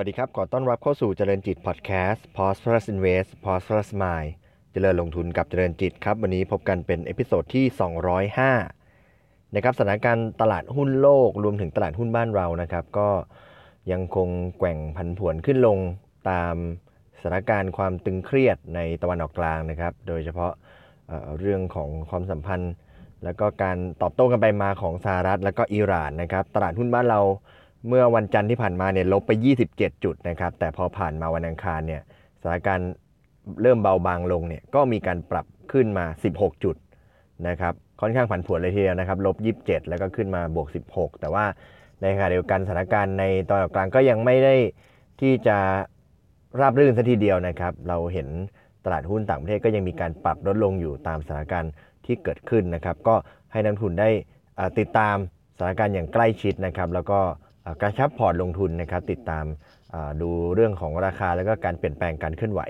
สวัสดีครับ ขอต้อนรับเข้าสู่เจริญจิตพอดแคสต์ Prosperous Invest Prosperous Mind เจริญลงทุนกับเจริญจิตครับ วันนี้พบกันเป็น episode ที่ 205 นะครับสถานการณ์ตลาดหุ้นโลกรวมถึงตลาดหุ้นบ้านเรานะครับ ก็ยังคงแกว่งผันผวนขึ้นลงตามสถานการณ์ความตึงเครียดในตะวันออกกลางนะครับ โดยเฉพาะเรื่องของความสัมพันธ์ แล้วก็การตอบโต้กันไปมาของสหรัฐ แล้วก็อิหร่านนะครับ ตลาดหุ้นบ้านเรา เมื่อวันจันทร์ที่ผ่านมาเนี่ยลบไป 27 จุดนะครับ แต่พอผ่านมาวันอังคารเนี่ยสถานการณ์เริ่มเบาบางลงเนี่ยก็มีการปรับขึ้นมา 16 จุดนะครับค่อนข้างผันผวนเลยทีเดียวนะครับลบ 27 แล้วก็ขึ้นมาบวก 16 แต่ว่าในขณะเดียวกันสถานการณ์ในตอนกลางก็ยังไม่ได้ที่จะราบรื่นสัทีเดียวนะครับ เราเห็นตลาดหุ้นต่างประเทศก็ยังมีการปรับลดลงอยู่ตามสถานการณ์ที่เกิดขึ้นนะครับ ก็ให้นักทุนได้ติดตามสถานการณ์อย่างใกล้ชิดนะครับ แล้วก็ กระชับพอร์ตลงทุนนะครับติดตามดูเรื่องของราคาแล้วก็การเปลี่ยนแปลงการเคลื่อนไหว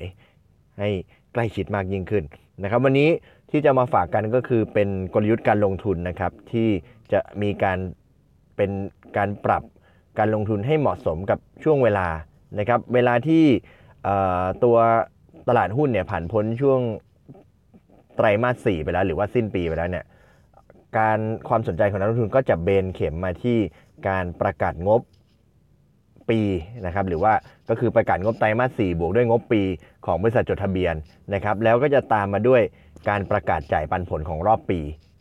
ให้ใกล้ชิดมากยิ่งขึ้นนะครับวันนี้ที่จะมาฝากกันก็คือเป็นกลยุทธ์การลงทุนนะครับที่จะมีการเป็นการปรับการลงทุนให้เหมาะสมกับช่วงเวลานะครับเวลาที่ตัวตลาดหุ้นเนี่ยผ่านพ้นช่วงไตรมาสสี่ไปแล้ว หรือว่าสิ้นปีไปแล้วเนี่ยการความสนใจของนักลงทุนก็จะเบนเข็มมาที่ การประกาศงบปีนะครับหรือว่าก็คือประกาศงบไตรมาส 4 บวกด้วยงบปีของบริษัทจดทะเบียนนะครับแล้วก็จะตามมาด้วยการประกาศจ่ายปันผลของรอบปี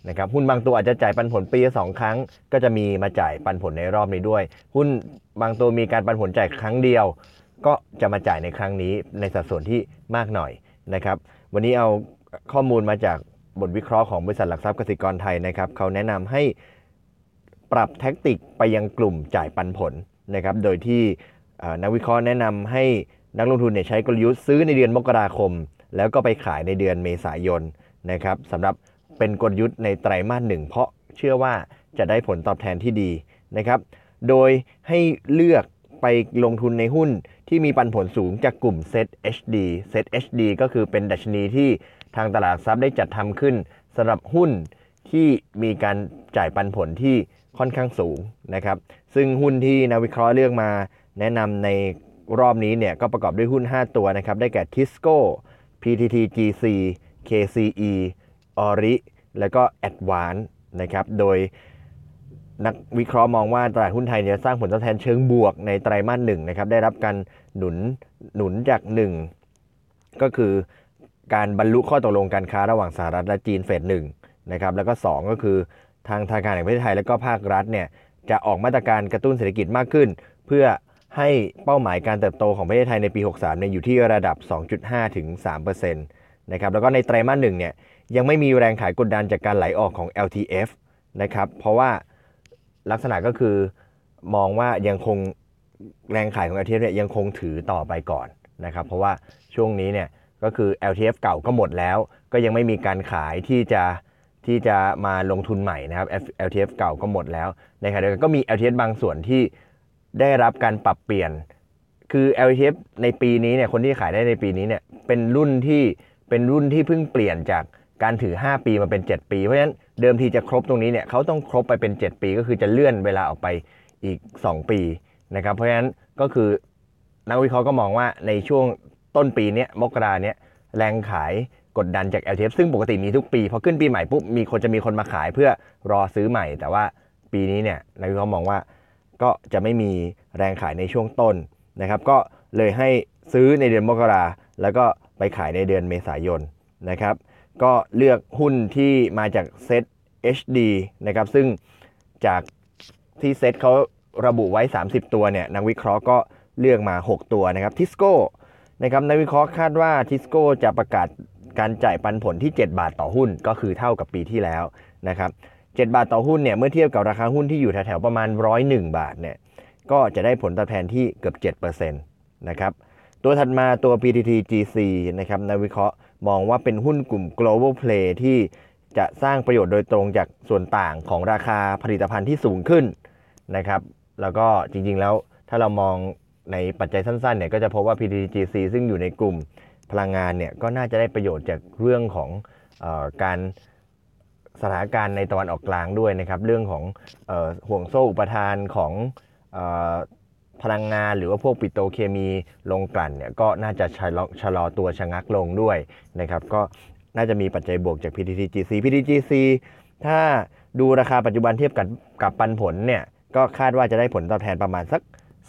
นะครับหุ้นบางตัวอาจจะจ่ายปันผลปีละสองครั้ง ก็จะมีมาจ่ายปันผลในรอบนี้ด้วย หุ้นบางตัวมีการปันผลจ่ายครั้งเดียว ก็จะมาจ่ายในครั้งนี้ในสัดส่วนที่มากหน่อยนะครับวันนี้เอาข้อมูลมาจากบทวิเคราะห์ของบริษัทหลักทรัพย์กสิกรไทยนะครับเขาแนะนำให้ ปรับแท็กติกไปยังกลุ่มจ่ายปันผลนะครับ โดยที่นักวิเคราะห์แนะนำให้นักลงทุนเนี่ยใช้กลยุทธ์ซื้อในเดือนมกราคม แล้วก็ไปขายในเดือนเมษายนนะครับสำหรับเป็นกลยุทธ์ในไตรมาสหนึ่งเพราะเชื่อว่าจะได้ผลตอบแทนที่ดีนะครับ โดยให้เลือกไปลงทุนในหุ้นที่มีปันผลสูงจากกลุ่ม Set HD Set HD ก็คือเป็นดัชนีที่ทางตลาดหลักทรัพย์ได้จัดทำขึ้นสำหรับหุ้นที่มีการจ่ายปันผลที่ ค่อนข้างสูงนะครับ ซึ่งหุ้นที่นักวิเคราะห์เลือกมาแนะนำในรอบนี้เนี่ยก็ประกอบด้วยหุ้น 5 ตัวนะครับ ได้แก่ Tisco PTT GC KCE Ori แล้วก็ Advance นะครับ โดยนักวิเคราะห์มองว่าตลาดหุ้นไทยเนี่ยสร้างผลตอบแทนเชิงบวกในไตรมาสหนึ่งนะครับ ได้รับการหนุนหนุนจาก 1 ก็คือการบรรลุข้อตกลงการค้าระหว่างสหรัฐและจีนเฟสหนึ่งนะครับ แล้วก็ 2 ก็คือ ทางธนาคารแห่งประเทศไทยและก็ภาครัฐเนี่ยจะออกมาตรการกระตุ้นเศรษฐกิจมากขึ้น เพื่อให้เป้าหมายการเติบโตของประเทศไทยในปี 63เนี่ยอยู่ที่ระดับ 2.5 ถึง3%นะครับแล้วก็ในไตรมาสหนึ่งเนี่ยยังไม่มีแรงขายกดดันจากการไหลออกของ LTF นะครับเพราะว่าลักษณะก็คือมองว่ายังคงแรงขายของ LTF เนี่ยยังคงถือต่อไปก่อนนะครับเพราะว่าช่วงนี้เนี่ยก็คือ LTF เก่าก็หมดแล้ว ก็ยังไม่มีการขายที่จะ ที่จะมาลงทุนใหม่นะครับ LTF เก่าก็หมดแล้วในขณะเดียวกันก็มี LTF บางส่วนที่ได้รับการปรับเปลี่ยน คือ LTF ในปีนี้เนี่ยคนที่ขายได้ในปีนี้เนี่ยเป็นรุ่นที่เป็นรุ่นที่เพิ่งเปลี่ยนจากการถือ 5 ปีมาเป็น 7 ปี เพราะฉะนั้นเดิมทีจะครบตรงนี้เนี่ยเขาต้องครบไปเป็น 7 ปี ก็คือจะเลื่อนเวลาออกไปอีก 2 ปีนะครับเพราะฉะนั้นก็คือนักวิเคราะห์ก็มองว่าในช่วงต้นปีเนี้ยมกราเนี้ยแรงขาย กดดันจาก LTF ซึ่งปกติมีทุกปีพอขึ้นปีใหม่ปุ๊บมีคนจะมีคนมาขายเพื่อรอซื้อใหม่ แต่ว่าปีนี้เนี่ยนักวิเคราะห์มองว่าก็จะไม่มีแรงขายในช่วงต้นนะครับ ก็เลยให้ซื้อในเดือนมกราแล้วก็ไปขายในเดือนเมษายนนะครับ ก็เลือกหุ้นที่มาจากเซต HD นะครับ ซึ่งจากที่เซตเขาระบุไว้ 30 ตัวเนี่ยนักวิเคราะห์ก็เลือกมา 6 ตัวนะครับทิสโก้นะครับนักวิเคราะห์คาดว่าทิสโก้จะประกาศ การจ่ายปันผลที่ 7 บาทต่อหุ้นก็คือเท่ากับปีที่แล้วนะครับ7บาทต่อหุ้นเนี่ยเมื่อเทียบกับราคาหุ้นที่อยู่แถวๆประมาณ 101 บาทเนี่ยก็จะได้ผลตอบแทนที่เกือบ7%นะครับตัวถัดมาตัว PTT GC นะครับนักวิเคราะห์มองว่าเป็นหุ้นกลุ่ม global play ที่จะสร้างประโยชน์โดยตรงจากส่วนต่างของราคาผลิตภัณฑ์ที่สูงขึ้นนะครับแล้วก็จริงๆแล้วถ้าเรามองในปัจจัยสั้นๆเนี่ยก็จะพบว่า PTT GC ซึ่งอยู่ในกลุ่ม พลังงานเนี่ยก็น่าจะได้ประโยชน์จากเรื่องของออการสถานการณ์ในตะวันออกกลางด้วยนะครับเรื่องของออห่วงโซ่อุปทานของออพลังงานหรือว่าพวกปิโตรเคมีลงกลั่นเนี่ยก็น่าจะชะลอชะลอตัวชะงักลงด้วยนะครับก็น่าจะมีปัจจัยบวกจาก PTTGC PTTGC ถ้าดูราคาปัจจุบันเทียบกับกับปันผลเนี่ยก็คาดว่าจะได้ผลตอบแทนประมาณสัก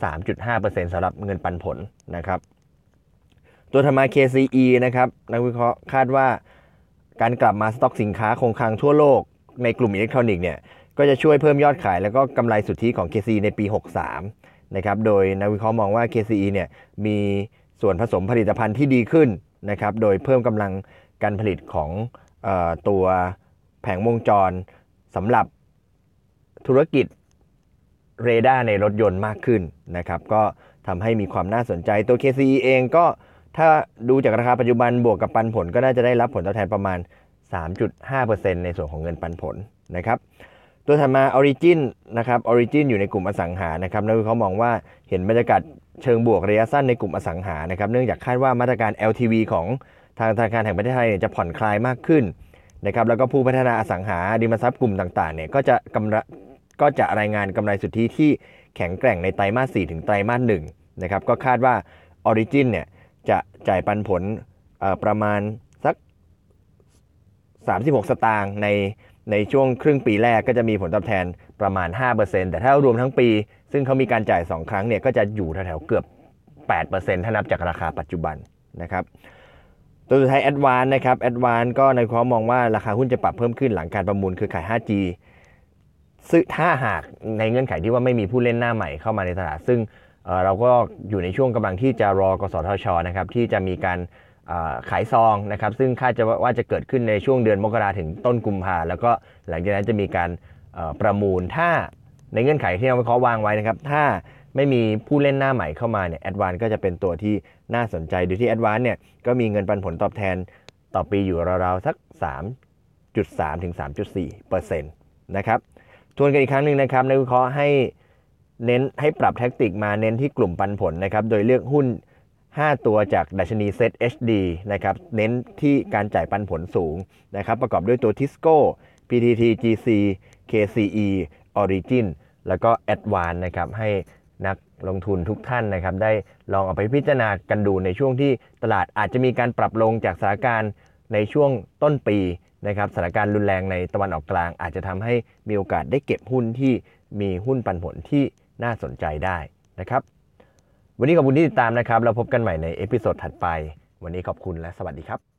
3.5%สำหรับเงินปันผลนะครับ ตัวธรรมา KCE นะครับนักวิเคราะห์คาดว่าการกลับมาสต็อกสินค้าคงคลังทั่วโลกในกลุ่มอิเล็กทรอนิกส์เนี่ยก็จะช่วยเพิ่มยอดขายแล้วก็กำไรสุทธิของ KCE ในปี 63 นะครับ โดยนักวิเคราะห์มองว่า KCE เนี่ยมีส่วนผสมผลิตภัณฑ์ที่ดีขึ้นนะครับ โดยเพิ่มกำลังการผลิตของออตัวแผงวงจรสำหรับธุรกิจเรดาร์ในรถยนต์มากขึ้นนะครับ ก็ทำให้มีความน่าสนใจตัว KCE เองก็ ถ้าดูจากราคาปัจจุบันบวกกับปันผล ก็น่าจะได้รับผลตอบแทนประมาณ 3.5%ในส่วนของเงินปันผลนะครับตัวถัดมา Origin นะครับ Origin อยู่ในกลุ่มอสังหานะครับนักวิเคราะห์มองว่าเห็นบรรยากาศเชิงบวกระยะสั้นในกลุ่มอสังหานะครับเนื่องจากคาดว่ามาตรการ LTV ของทางธนาคารแห่งประเทศไทยเนี่ยจะผ่อนคลายมากขึ้นนะครับแล้วก็ผู้พัฒนาอสังหาริมทรัพย์กลุ่มต่างๆเนี่ยก็จะกำไรก็จะรายงานกำไรสุทธิที่แข็งแกร่งในไตรมาส 4 ถึงไตรมาส1นะครับก็คาดว่า Origin เนี่ย จะจ่ายปันผลประมาณสัก 36 สตางค์ในในช่วงครึ่งปีแรกก็จะมีผลตอบแทนประมาณ 5%แต่ถ้ารวมทั้งปี ซึ่งเขามีการจ่าย 2 ครั้งเนี่ยก็จะอยู่แถวๆเกือบ 8%ถ้านับจากราคาปัจจุบันนะครับตัวสุดท้าย Advance นะครับ Advance ก็ในความมองว่าราคาหุ้นจะปรับเพิ่มขึ้นหลังการประมูลคือขาย 5G ซึ่งถ้าหากในเงื่อนไขที่ว่าไม่มีผู้เล่นหน้าใหม่เข้ามาในตลาด ซึ่ง เราก็อยู่ในช่วงกำลังที่จะรอกสทชนะครับที่จะมีการขายซองนะครับซึ่งคาดจะว่าจะเกิดขึ้นในช่วงเดือนมกราถึงต้นกุมภาแล้วก็หลังจากนั้นจะมีการประมูลถ้าในเงื่อนไขที่เราวิเคาะวางไว้นะครับ ถ้าไม่มีผู้เล่นหน้าใหม่เข้ามาเนี่ยแอดวานก็จะเป็นตัวที่น่าสนใจโดยที่แอดวานเนี่ยก็มีเงินปันผลตอบแทนต่อปีอยู่ราวๆสัก 3.3 ถึง 3.4เปอร์เซ็นต์นะครับทวนกันอีกครั้งหนึ่งนะครับนักวิเคราะห์ให้ เน้นให้ปรับแท็กติกมาเน้นที่กลุ่มปันผลนะครับ โดยเลือกหุ้น 5 ตัวจากดัชนี Set HD นะครับ เน้นที่การจ่ายปันผลสูงนะครับ ประกอบด้วยตัว Tisco PTT GC KCE Origin แล้วก็ Advanc นะครับ ให้นักลงทุนทุกท่านนะครับ ได้ลองเอาไปพิจารณากันดูในช่วงที่ตลาดอาจจะมีการปรับลงจากสถานการณ์ในช่วงต้นปีนะครับสถานการณ์รุนแรงในตะวันออกกลาง อาจจะทำให้มีโอกาสได้เก็บหุ้นที่มีหุ้นปันผลที่ น่าสนใจได้นะครับ วันนี้ขอบคุณที่ติดตามนะครับ เราพบกันใหม่ใน episode ถัดไป วันนี้ขอบคุณและสวัสดีครับ